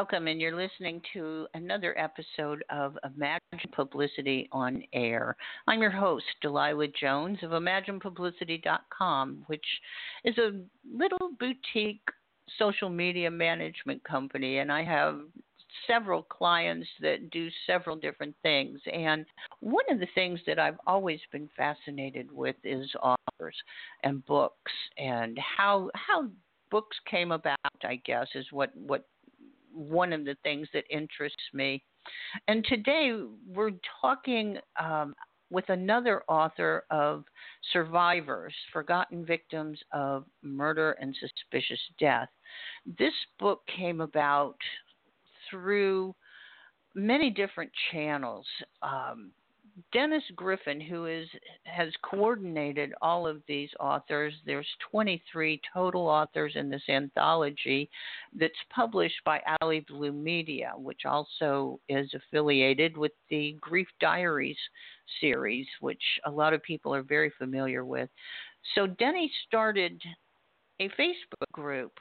Welcome, and you're listening to another episode of Imagine Publicity on Air. I'm your host, Delilah Jones of ImaginePublicity.com, which is a little boutique social media management company, and I have several clients that do several different things. And one of the things that I've always been fascinated with is authors and books and how how books came about. I guess is what what one of the things that interests me. And today we're talking um, with another author of Survivors, Forgotten Victims of Murder and Suspicious Death. This book came about through many different channels. Um, Dennis Griffin, who is has coordinated all of these authors, there's 23 total authors in this anthology that's published by AlyBlue Media, which also is affiliated with the Grief Diaries series, which a lot of people are very familiar with. So Denny started a Facebook group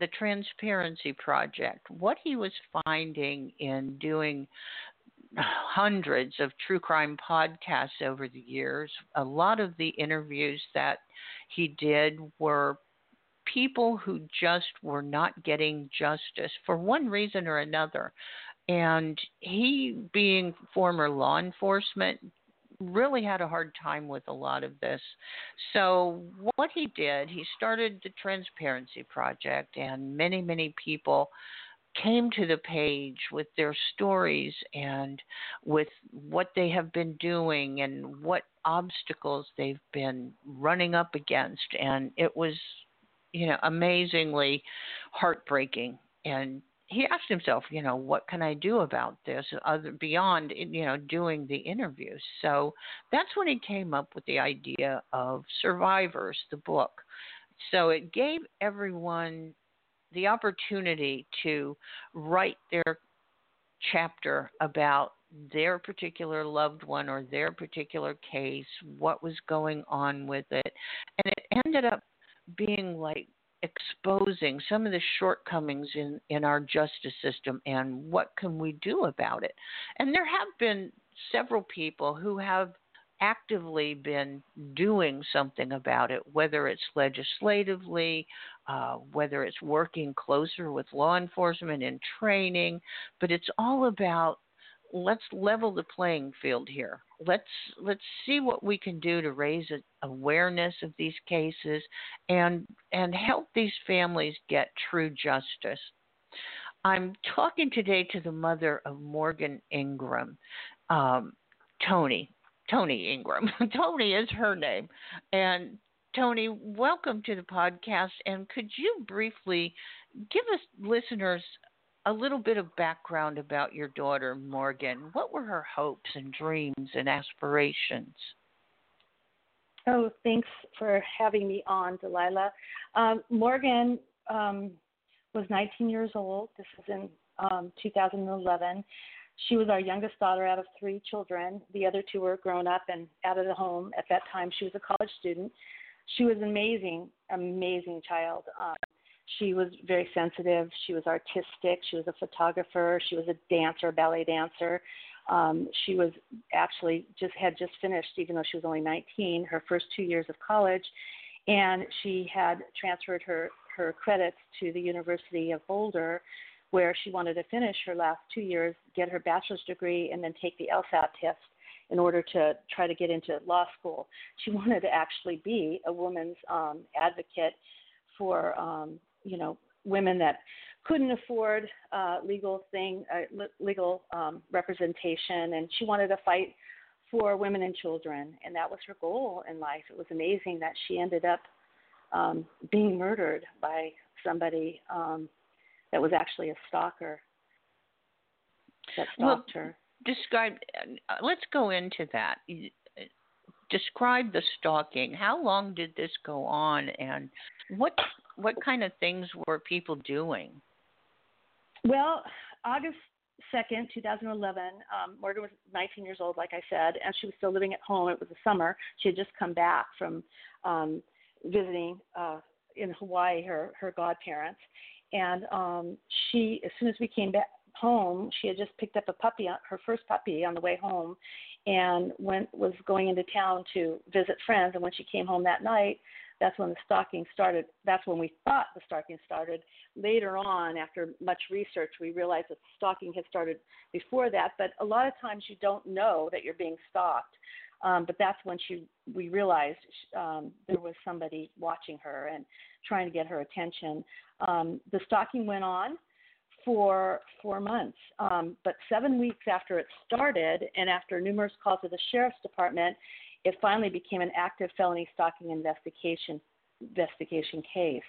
the Transparency Project, what he was finding in doing hundreds of true crime podcasts over the years. A lot of the interviews that he did were people who just were not getting justice for one reason or another. And he, being former law enforcement, really had a hard time with a lot of this. So, what he did, he started the Transparency Project, and many, many people came to the page with their stories and with what they have been doing and what obstacles they've been running up against. And it was you know amazingly heartbreaking. And he asked himself you know what can i do about this other beyond you know doing the interviews so that's when he came up with the idea of survivors the book. So it gave everyone the opportunity to write their chapter about their particular loved one or their particular case, what was going on with it. And it ended up being like exposing some of the shortcomings in, in our justice system and what can we do about it. And there have been several people who have actively been doing something about it, whether it's legislatively, uh, whether it's working closer with law enforcement and training, but it's all about let's level the playing field here. Let's let's see what we can do to raise awareness of these cases and and help these families get true justice. I'm talking today to the mother of Morgan Ingram, um, Toni. Toni Ingram. Toni is her name. And Toni, welcome to the podcast. And could you briefly give us listeners a little bit of background about your daughter, Morgan? What were her hopes and dreams and aspirations? Oh, thanks for having me on, Delilah. Um, Morgan um, was 19 years old. This was in um, 2011. She was our youngest daughter out of three children. The other two were grown up and out of the home. At that time, she was a college student. She was an amazing, amazing child. Um, she was very sensitive. She was artistic. She was a photographer. She was a dancer, ballet dancer. Um, she was actually just had just finished, even though she was only 19, her first two years of college. and she had transferred her her credits to the University of Boulder, where she wanted to finish her last two years, get her bachelor's degree, and then take the LSAT test in order to try to get into law school. She wanted to actually be a woman's um, advocate for um, you know women that couldn't afford uh, legal thing uh, legal um, representation, and she wanted to fight for women and children, and that was her goal in life. It was amazing that she ended up um, being murdered by somebody um, that was actually a stalker that stalked well, her. Describe. Uh, let's go into that. Describe the stalking. How long did this go on, and what what kind of things were people doing? Well, August 2nd, 2011, um, Morgan was 19 years old, like I said, and she was still living at home. It was the summer. She had just come back from um, visiting uh, in Hawaii, her, her godparents. And um, she, as soon as we came back home, she had just picked up a puppy, her first puppy, on the way home, and went was going into town to visit friends. And when she came home that night, that's when the stalking started. That's when we thought the stalking started. Later on, after much research, we realized that stalking had started before that. But a lot of times you don't know that you're being stalked. Um, but that's when she we realized um, there was somebody watching her and trying to get her attention. Um, the stalking went on for four months, um, but seven weeks after it started, and after numerous calls to the sheriff's department, it finally became an active felony stalking investigation investigation case.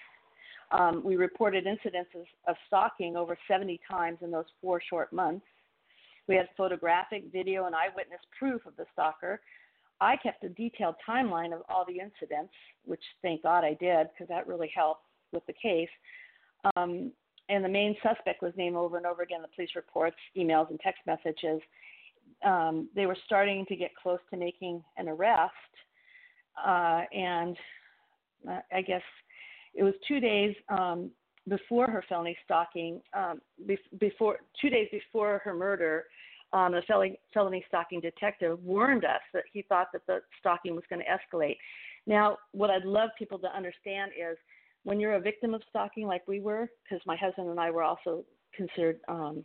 Um, we reported incidences of stalking over 70 times in those four short months. We had photographic, video, and eyewitness proof of the stalker. I kept a detailed timeline of all the incidents, which thank God I did because that really helped with the case. Um, and the main suspect was named over and over again in the police reports, emails, and text messages um, they were starting to get close to making an arrest, uh, and uh, I guess it was two days um, before her felony stalking, um, be- before two days before her murder. Um, the felony, felony stalking detective warned us that he thought that the stalking was going to escalate. Now, what I'd love people to understand is when you're a victim of stalking, like we were, because my husband and I were also considered um,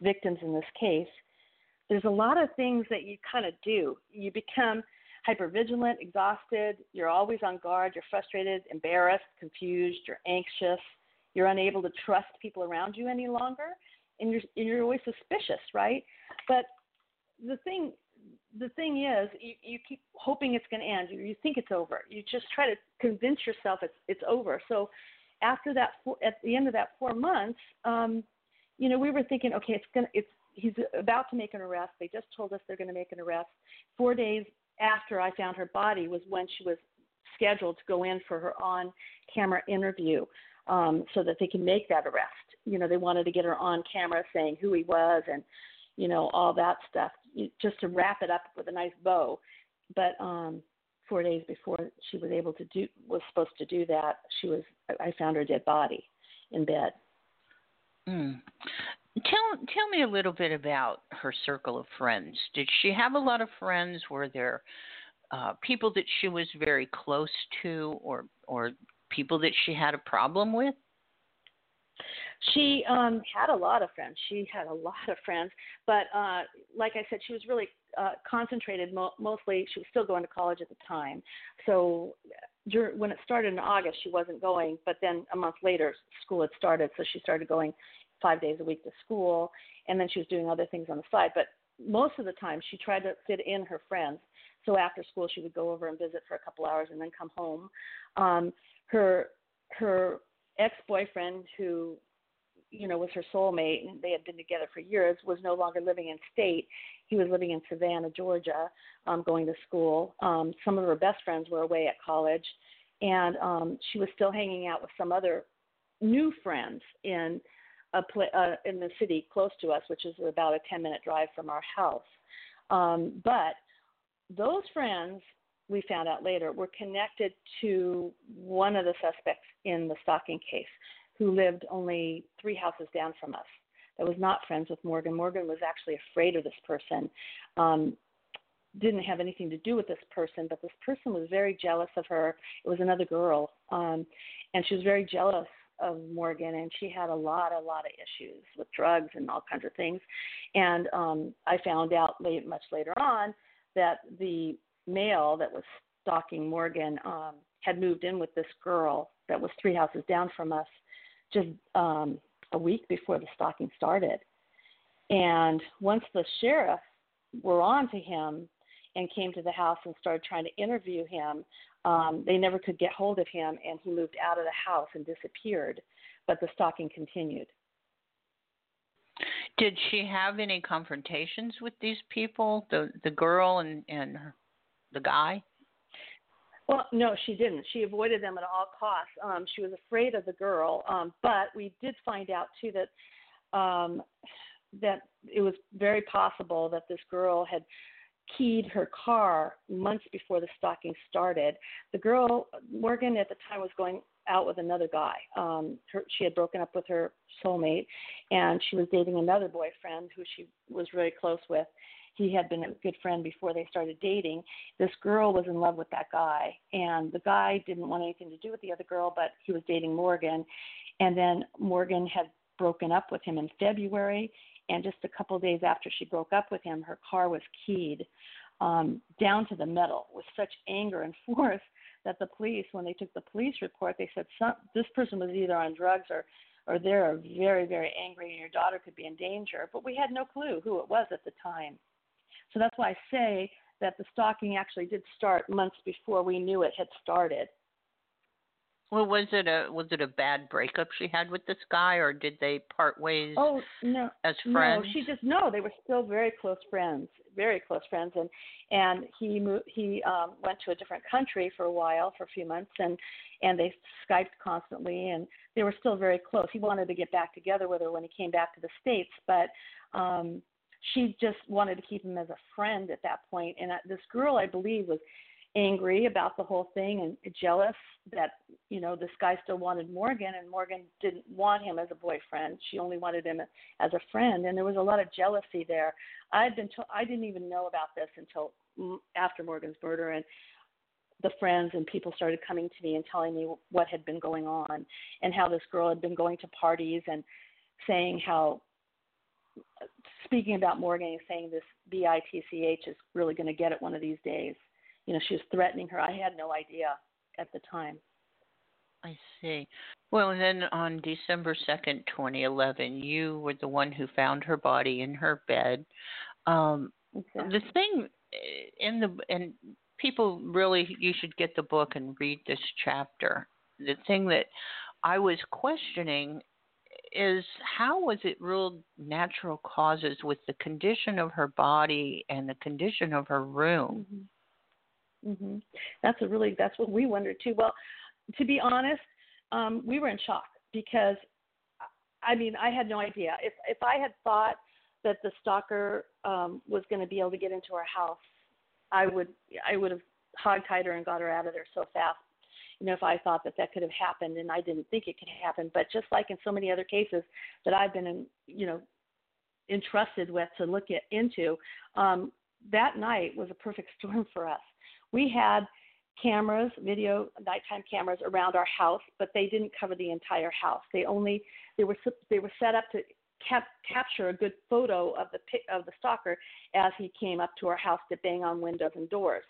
victims in this case there's a lot of things that you kind of do. You become hypervigilant, exhausted, you're always on guard, you're frustrated, embarrassed, confused, you're anxious, you're unable to trust people around you any longer, and you're and you're always suspicious, right? But the thing the thing is, you, you keep hoping it's going to end. You, you think it's over. You just try to convince yourself it's it's over. So after that, at the end of that four months, um, you know, we were thinking, okay, it's gonna it's he's about to make an arrest. They just told us they're going to make an arrest. Four days after I found her body was when she was scheduled to go in for her on-camera interview, um, so that they can make that arrest. You know, they wanted to get her on camera saying who he was and you know all that stuff, just to wrap it up with a nice bow. But um, four days before she was able to do was supposed to do that, she was I found her dead body in bed. Mm. Tell tell me a little bit about her circle of friends. Did she have a lot of friends? Were there uh, people that she was very close to, or or people that she had a problem with? She um, had a lot of friends. She had a lot of friends, but uh, like I said, she was really uh, concentrated. Mo- mostly, she was still going to college at the time. So when it started in August, she wasn't going. But then a month later, school had started, so she started going five days a week to school, and then she was doing other things on the side. But most of the time, she tried to fit in her friends. So after school, she would go over and visit for a couple hours and then come home. Um, her her ex boyfriend, who you know was her soulmate, and they had been together for years, was no longer living in state. He was living in Savannah, Georgia, um, going to school. Um, some of her best friends were away at college, and um, she was still hanging out with some other new friends in a pl- uh, in the city close to us, which is about a 10 minute drive from our house. Um, but those friends, we found out later, were connected to one of the suspects in the stalking case who lived only three houses down from us. That was not friends with Morgan. Morgan was actually afraid of this person. Um, didn't have anything to do with this person, but this person was very jealous of her. It was another girl, um, and she was very jealous of Morgan, and she had a lot, a lot of issues with drugs and all kinds of things. And um, I found out late, much later on that the male that was stalking Morgan um, had moved in with this girl that was three houses down from us just um, a week before the stalking started. And once the sheriff were on to him and came to the house and started trying to interview him, um, they never could get hold of him, and he moved out of the house and disappeared. But the stalking continued. Did she have any confrontations with these people, the the girl and and the guy? Well, no, she didn't. She avoided them at all costs. Um, she was afraid of the girl, um, but we did find out too that um, that it was very possible that this girl had keyed her car months before the stalking started. The girl, Morgan, at the time was going out with another guy. Um, her, she had broken up with her soulmate, and she was dating another boyfriend who she was really close with. He had been a good friend before they started dating. This girl was in love with that guy, and the guy didn't want anything to do with the other girl, but he was dating Morgan. And then Morgan had broken up with him in February, and just a couple days after she broke up with him, her car was keyed um, down to the metal with such anger and force that the police, when they took the police report, they said some, this person was either on drugs or or they're very very angry and your daughter could be in danger. But we had no clue who it was at the time. So that's why I say that the stalking actually did start months before we knew it had started. Well, was it a was it a bad breakup she had with this guy, or did they part ways? Oh no, as friends. No, she just no. They were still very close friends, very close friends, and and he moved. He um, went to a different country for a while, for a few months, and and they skyped constantly, and they were still very close. He wanted to get back together with her when he came back to the states, but um, she just wanted to keep him as a friend at that point. And uh, this girl, I believe, was angry about the whole thing and jealous that you know this guy still wanted Morgan and Morgan didn't want him as a boyfriend. She only wanted him as a friend, and there was a lot of jealousy there. I'd been to- I didn't even know about this until after Morgan's murder, and the friends and people started coming to me and telling me what had been going on and how this girl had been going to parties and saying how speaking about Morgan and saying this BITCH is really going to get it one of these days you know, she was threatening her. I had no idea at the time. I see. Well, then on December 2nd, 2011, you were the one who found her body in her bed. Um, exactly. The thing eh, in the, and people really, you should get the book and read this chapter. The thing that I was questioning is how was it ruled natural causes with the condition of her body and the condition of her room? Mm-hmm hmm That's a really that's what we wondered too. Well, to be honest, um, we were in shock because I mean I had no idea. If if I had thought that the stalker um, was going to be able to get into our house, I would I would have hogtied her and got her out of there so fast. You know, if I thought that that could have happened, and I didn't think it could happen, but just like in so many other cases that I've been in, you know, entrusted with to look at into, um, that night was a perfect storm for us we had cameras, video nighttime cameras around our house, but they didn't cover the entire house. They only they were they were set up to cap- capture a good photo of the of the stalker as he came up to our house to bang on windows and doors.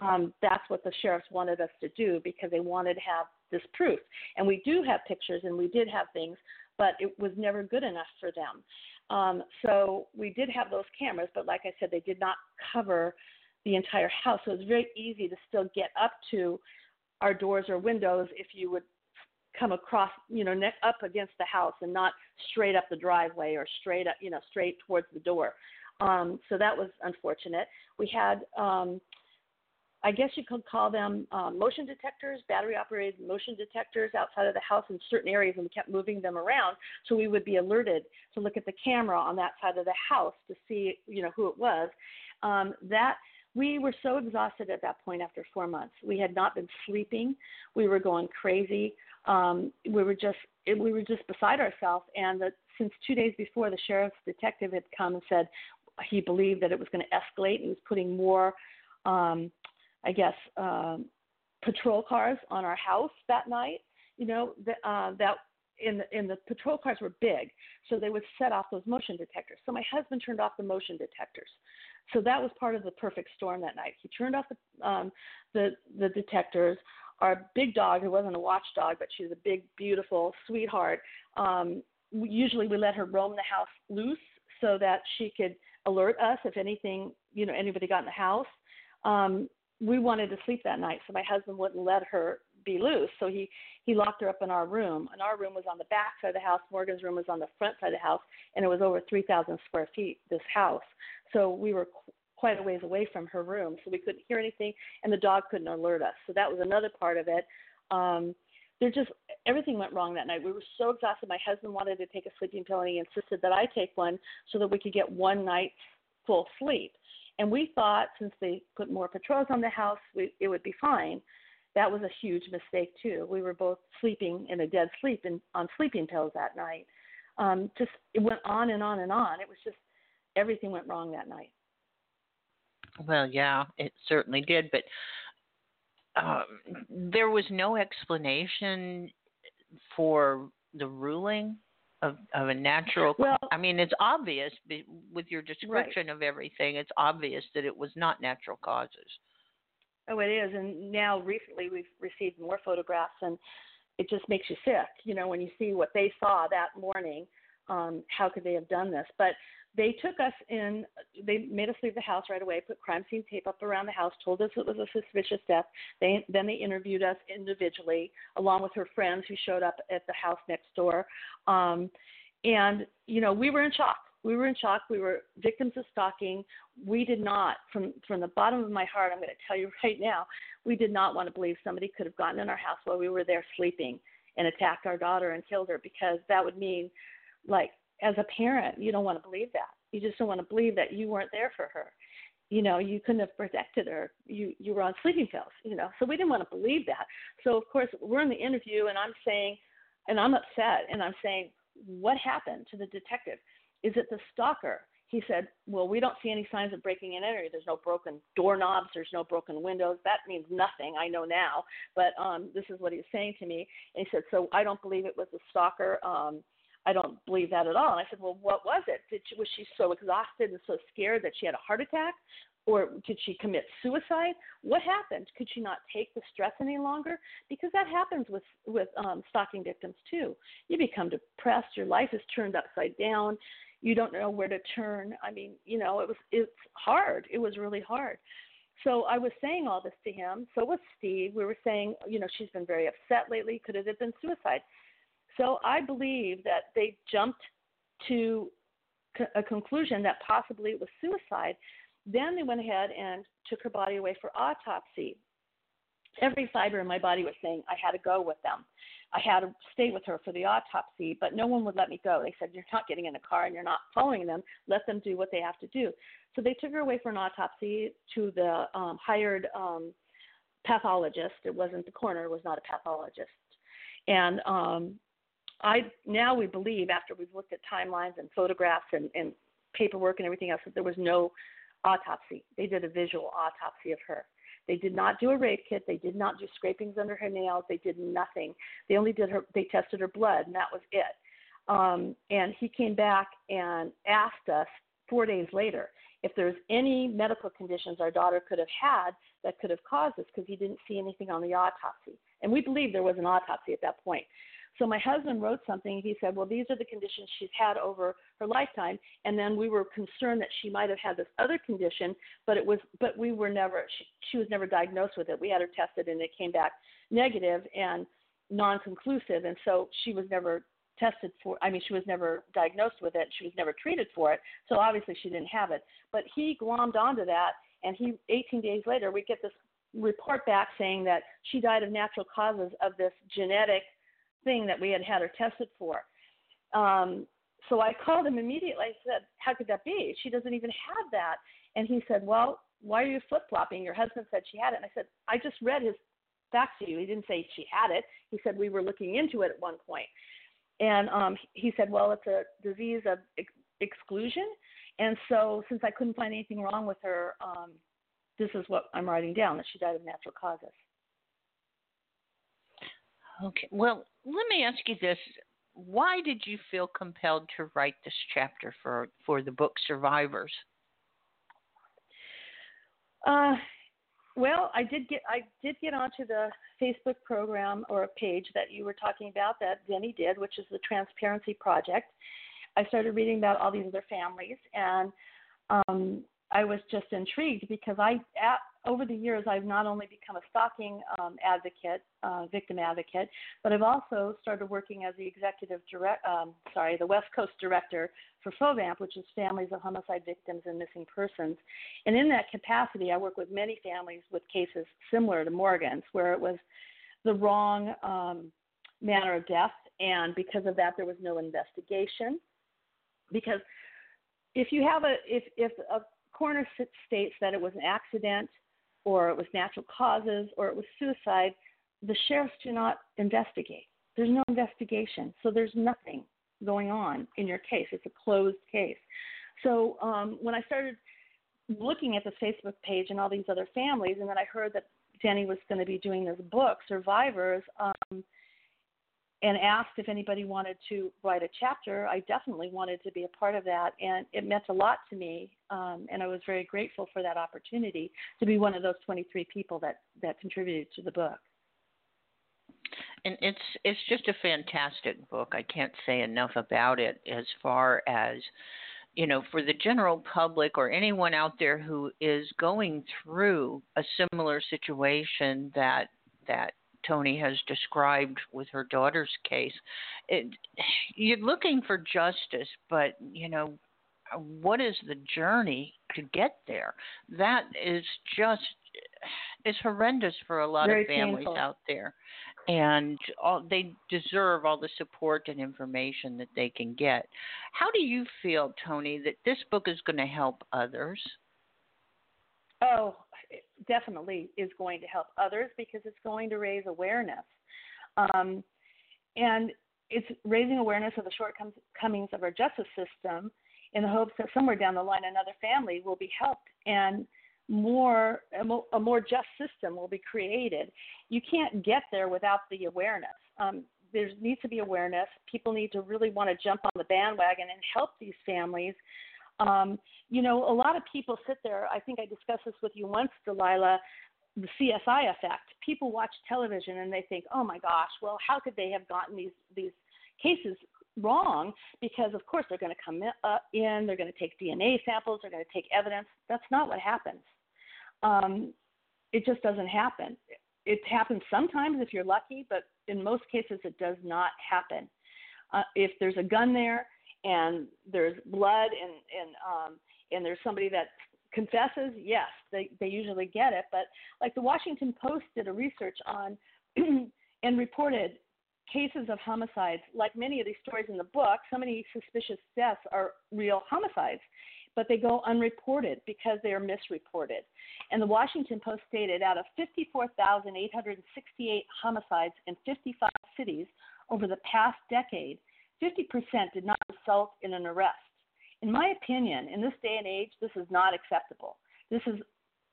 Um, that's what the sheriffs wanted us to do because they wanted to have this proof. And we do have pictures and we did have things, but it was never good enough for them. Um, so we did have those cameras, but like I said, they did not cover the entire house. So it's very easy to still get up to our doors or windows if you would come across, you know, neck up against the house and not straight up the driveway or straight up, you know, straight towards the door. Um, so that was unfortunate. We had, um, I guess you could call them um, motion detectors, battery operated motion detectors outside of the house in certain areas, and we kept moving them around. So we would be alerted to look at the camera on that side of the house to see, you know, who it was. Um, that we were so exhausted at that point after four months. We had not been sleeping. We were going crazy. Um, we were just we were just beside ourselves. And that since two days before, the sheriff's detective had come and said, he believed that it was going to escalate and he was putting more, um, I guess, um, patrol cars on our house that night. You know, the, uh, that in the, in the patrol cars were big, so they would set off those motion detectors. So my husband turned off the motion detectors. So that was part of the perfect storm that night. He turned off the um, the the detectors. Our big dog, who wasn't a watchdog, but she was a big, beautiful sweetheart. Um, usually we let her roam the house loose so that she could alert us if anything, you know, anybody got in the house. Um, we wanted to sleep that night, so my husband wouldn't let her be loose. So he he locked her up in our room, and our room was on the back side of the house. Morgan's room was on the front side of the house, and it was over 3,000 square feet. This house, so we were qu- quite a ways away from her room, so we couldn't hear anything, and the dog couldn't alert us. So that was another part of it. Um, there just everything went wrong that night. We were so exhausted. My husband wanted to take a sleeping pill, and he insisted that I take one so that we could get one night's full sleep. And we thought since they put more patrols on the house, we, it would be fine. That was a huge mistake too. We were both sleeping in a dead sleep and on sleeping pills that night. Um, just it went on and on and on. It was just everything went wrong that night. Well, yeah, it certainly did, but um, there was no explanation for the ruling of, of a natural. Well, I mean, it's obvious with your description right. of everything. It's obvious that it was not natural causes. Oh, it is, and now recently we've received more photographs, and it just makes you sick. You know, when you see what they saw that morning, um, how could they have done this? But they took us in they made us leave the house right away put crime scene tape up around the house told us it was a suspicious death they then they interviewed us individually along with her friends who showed up at the house next door um and you know we were in shock we were in shock we were victims of stalking we did not from from the bottom of my heart i'm going to tell you right now we did not want to believe somebody could have gotten in our house while we were there sleeping and attacked our daughter and killed her because that would mean like as a parent, you don't want to believe that. You just don't want to believe that you weren't there for her. You know, you couldn't have protected her. You you were on sleeping pills. You know, so we didn't want to believe that. So of course we're in the interview, and I'm saying, and I'm upset, and I'm saying, what happened to the detective? Is it the stalker? He said, well, we don't see any signs of breaking and entering. There's no broken doorknobs. There's no broken windows. That means nothing. I know now, but um, this is what he was saying to me. And he said, so I don't believe it was the stalker. Um, I don't believe that at all. And I said, well, what was it? Did she, was she so exhausted and so scared that she had a heart attack? Or did she commit suicide? What happened? Could she not take the stress any longer? Because that happens with with um, stalking victims too. You become depressed. Your life is turned upside down. You don't know where to turn. I mean, you know, it was it's hard. It was really hard. So I was saying all this to him. So was Steve. We were saying, you know, she's been very upset lately. Could it have been suicide? So I believe that they jumped to a conclusion that possibly it was suicide. Then they went ahead and took her body away for autopsy. Every fiber in my body was saying I had to go with them. I had to stay with her for the autopsy, but no one would let me go. They said, You're not getting in a car and you're not following them. Let them do what they have to do. So they took her away for an autopsy to the um, hired um, pathologist. It wasn't the coroner, was not a pathologist. And um, I now we believe after we've looked at timelines and photographs and, and paperwork and everything else that there was no autopsy. They did a visual autopsy of her. They did not do a rape kit. They did not do scrapings under her nails. They did nothing. They only did her. They tested her blood, and that was it. Um, and he came back and asked us four days later if there's any medical conditions our daughter could have had that could have caused this because he didn't see anything on the autopsy. And we believe there was an autopsy at that point. So my husband wrote something. He said, "Well, these are the conditions she's had over her lifetime." And then we were concerned that she might have had this other condition, but it was, but we were never. She, she was never diagnosed with it. We had her tested, and it came back negative and non-conclusive, and so she was never tested for. I mean, she was never diagnosed with it. She was never treated for it. So obviously, she didn't have it. But he glommed onto that, and he 18 days later, we get this report back saying that she died of natural causes of this genetic thing that we had had her tested for. Um, so I called him immediately. I said, How could that be? She doesn't even have that. And he said, Well, why are you flip flopping? Your husband said she had it. And I said, I just read his facts to you. He didn't say she had it. He said we were looking into it at one point. And um, he said, Well, it's a disease of ex- exclusion. And so, since I couldn't find anything wrong with her, um, this is what I'm writing down that she died of natural causes. Okay. Well, let me ask you this: Why did you feel compelled to write this chapter for for the book Survivors? Uh, well, I did get I did get onto the Facebook program or a page that you were talking about that Denny did, which is the Transparency Project. I started reading about all these other families, and um, I was just intrigued because I, at, over the years, I've not only become a stalking um, advocate, uh, victim advocate, but I've also started working as the executive direct, um, sorry, the West Coast director for FOHVAMP, which is Families of Homicide Victims and Missing Persons. And in that capacity, I work with many families with cases similar to Morgan's, where it was the wrong um, manner of death, and because of that, there was no investigation. Because if you have a if if a coroner states that it was an accident or it was natural causes or it was suicide, the sheriffs do not investigate. There's no investigation. So there's nothing going on in your case. It's a closed case. So um, when I started looking at this Facebook page and all these other families, and then I heard that Denny was going to be doing this book, Survivors, um, and asked if anybody wanted to write a chapter, I definitely wanted to be a part of that, and it meant a lot to me. Um, and I was very grateful for that opportunity to be one of those 23 people that that contributed to the book. And it's it's just a fantastic book. I can't say enough about it. As far as you know, for the general public or anyone out there who is going through a similar situation that that Toni has described with her daughter's case. It, you're looking for justice, but you know, what is the journey to get there? That is just is horrendous for a lot Very of families painful. out there, and all, they deserve all the support and information that they can get. How do you feel, Toni, that this book is going to help others? Oh, definitely is going to help others because it's going to raise awareness. Um, and it's raising awareness of the shortcomings of our justice system in the hopes that somewhere down the line another family will be helped and more a, more just system will be created. You can't get there without the awareness. Um, there needs to be awareness. People need to really want to jump on the bandwagon and help these families um, you know, a lot of people sit there. I think I discussed this with you once, Delilah. The CSI effect. People watch television and they think, "Oh my gosh, well, how could they have gotten these these cases wrong?" Because of course they're going to come in, they're going to take DNA samples, they're going to take evidence. That's not what happens. Um, it just doesn't happen. It happens sometimes if you're lucky, but in most cases it does not happen. Uh, if there's a gun there, and there's blood and and um and there's somebody that confesses yes they they usually get it. But like the washington post did a research on and reported cases of homicides. Like many of these stories in the book so many suspicious deaths are real homicides but they go unreported because they are misreported. And the washington post stated out of 54868 homicides in 55 cities over the past decade 50% did not result in an arrest. In my opinion, in this day and age, this is not acceptable. This is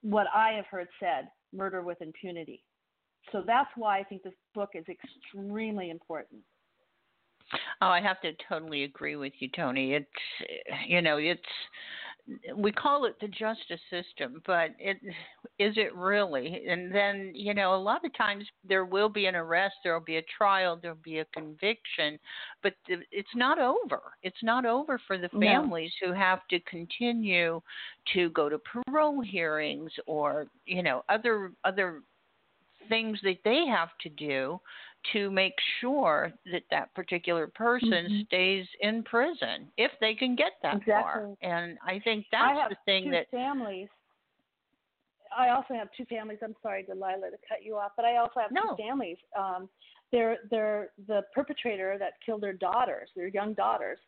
what I have heard said murder with impunity. So that's why I think this book is extremely important. Oh, I have to totally agree with you, Toni. It's you know, it's we call it the justice system, but it is it really? And then you know, a lot of times there will be an arrest, there will be a trial, there will be a conviction, but it's not over. It's not over for the families no. who have to continue to go to parole hearings or you know other other things that they have to do to make sure that that particular person mm-hmm. stays in prison if they can get that exactly. far. And I think that's I the thing that families. I also have two families. I'm sorry, Delilah, to cut you off, but I also have no. two families. Um, they're they're the perpetrator that killed their daughters, their young daughters,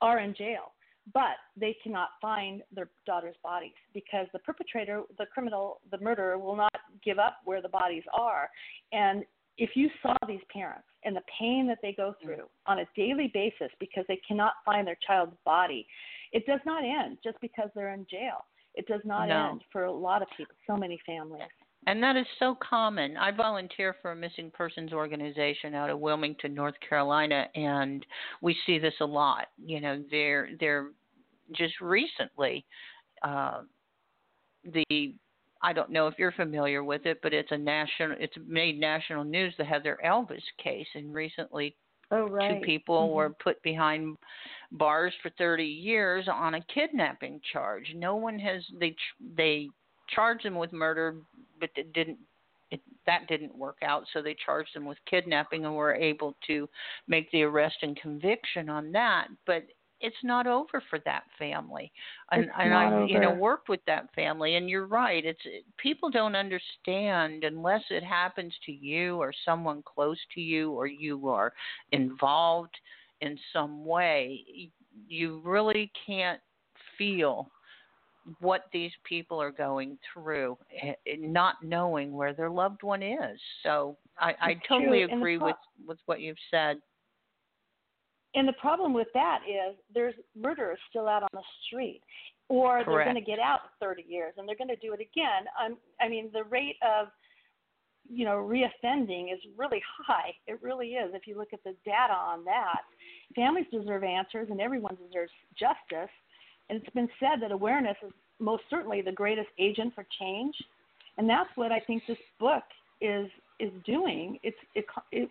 are in jail, but they cannot find their daughters' bodies because the perpetrator, the criminal, the murderer, will not give up where the bodies are, and if you saw these parents and the pain that they go through on a daily basis because they cannot find their child's body, it does not end just because they're in jail. It does not no. end for a lot of people, so many families. And that is so common. I volunteer for a missing persons organization out of Wilmington, North Carolina, and we see this a lot. You know, they're they're just recently uh, the I don't know if you're familiar with it, but it's a national it's made national news. They had their Elvis case, and recently oh, right. two people mm-hmm. were put behind bars for 30 years on a kidnapping charge. No one has they they charged them with murder, but it didn't it, that didn't work out. So they charged them with kidnapping and were able to make the arrest and conviction on that. But it's not over for that family, and it's and I over. you know worked with that family. And you're right. It's people don't understand unless it happens to you or someone close to you or you are involved in some way. You really can't feel what these people are going through, eh, not knowing where their loved one is. So I, I totally agree with with what you've said. And the problem with that is there's murderers still out on the street, or Correct. they're going to get out in 30 years and they're going to do it again. Um, I mean, the rate of you know reoffending is really high. It really is. If you look at the data on that, families deserve answers and everyone deserves justice. And it's been said that awareness is most certainly the greatest agent for change, and that's what I think this book is is doing. It's it it,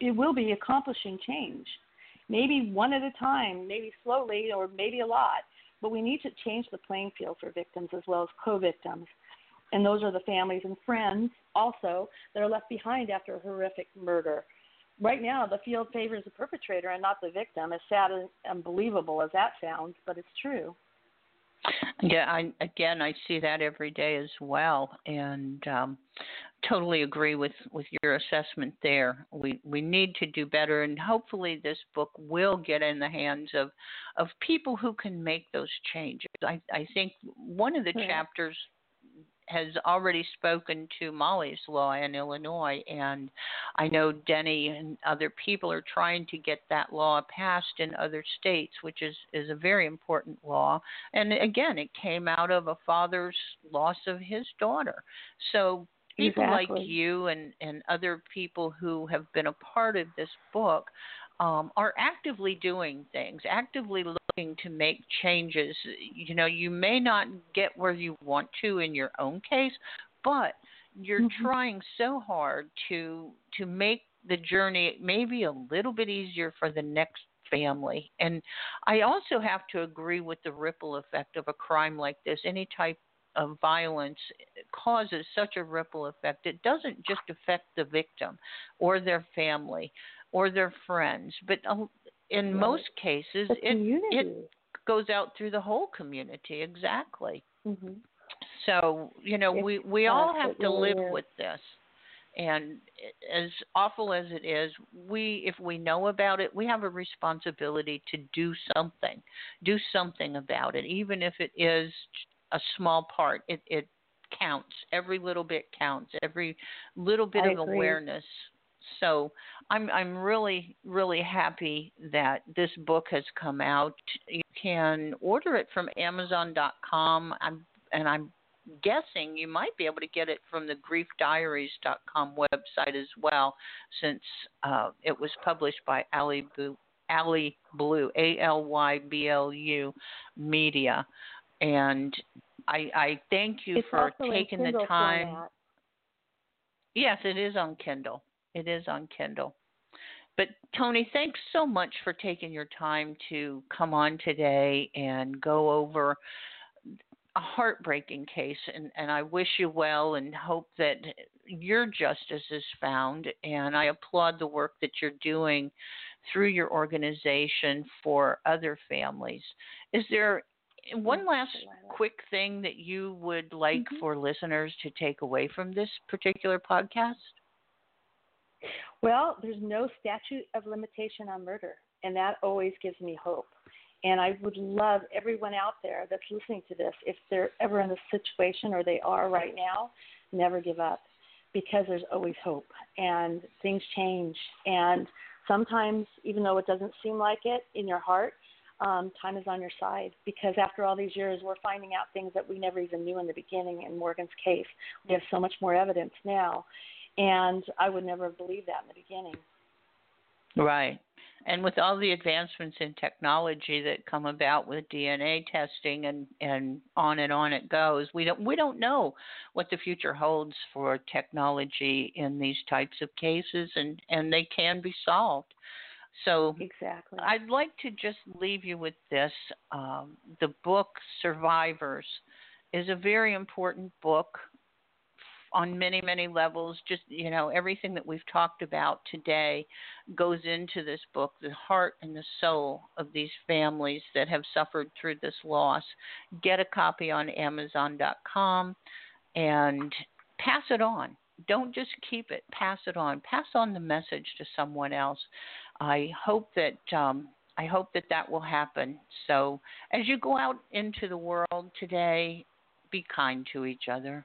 it will be accomplishing change, maybe one at a time, maybe slowly, or maybe a lot. But we need to change the playing field for victims as well as co-victims, and those are the families and friends also that are left behind after a horrific murder. Right now, the field favors the perpetrator and not the victim. As sad and unbelievable as that sounds, but it's true. Yeah, I again I see that every day as well, and um, totally agree with with your assessment there. We we need to do better, and hopefully this book will get in the hands of of people who can make those changes. I I think one of the Yeah. chapters has already spoken to Molly's Law in Illinois, and I know Denny and other people are trying to get that law passed in other states, which is is a very important law. And again, it came out of a father's loss of his daughter. So people Exactly. like you and and other people who have been a part of this book um, are actively doing things, actively looking to make changes. You know, you may not get where you want to in your own case, but you're Mhm. trying so hard to to make the journey maybe a little bit easier for the next family. And I also have to agree with the ripple effect of a crime like this. Any type of violence causes such a ripple effect. It doesn't just affect the victim or their family or their friends, but uh, in Right. most cases, it it goes out through the whole community. Exactly. hmm So you know, It we we all have to live is. with this. And as awful as it is, we if we know about it, we have a responsibility to do something. Do something about it, even if it is a small part. It it counts. Every little bit counts. Every little bit I of agree. awareness. So I'm I'm really really happy that this book has come out. You can order it from Amazon.com. I'm and I'm guessing you might be able to get it from the griefdiaries.com website as well, since uh, it was published by Ali Blue, Ali Blue, A L Y B L U Media, and I, I thank you It's for taking the time. format. Yes, it is on Kindle. It is on Kindle. But Toni, thanks so much for taking your time to come on today and go over a heartbreaking case and, and I wish you well and hope that your justice is found and I applaud the work that you're doing through your organization for other families. Is there one last quick thing that you would like Mhm. for listeners to take away from this particular podcast? Well, there's no statute of limitation on murder, and that always gives me hope. And I would love everyone out there that's listening to this, if they're ever in a situation or they are right now, never give up because there's always hope and things change. And sometimes, even though it doesn't seem like it in your heart, um, time is on your side because after all these years, we're finding out things that we never even knew in the beginning. In Morgan's case, we have so much more evidence now, and I would never have believed that in the beginning. Right. And with all the advancements in technology that come about with DNA testing and, and on and on it goes, we don't we don't know what the future holds for technology in these types of cases and, and they can be solved. So exactly. I'd like to just leave you with this. Um, the book Survivors is a very important book on many many levels. Just you know everything that we've talked about today goes into this book the heart and the soul of these families that have suffered through this loss. Get a copy on amazon.com and pass it on. Don't just keep it. Pass it on. Pass on the message to someone else. I hope that um, I hope that that will happen. So, as you go out into the world today, be kind to each other.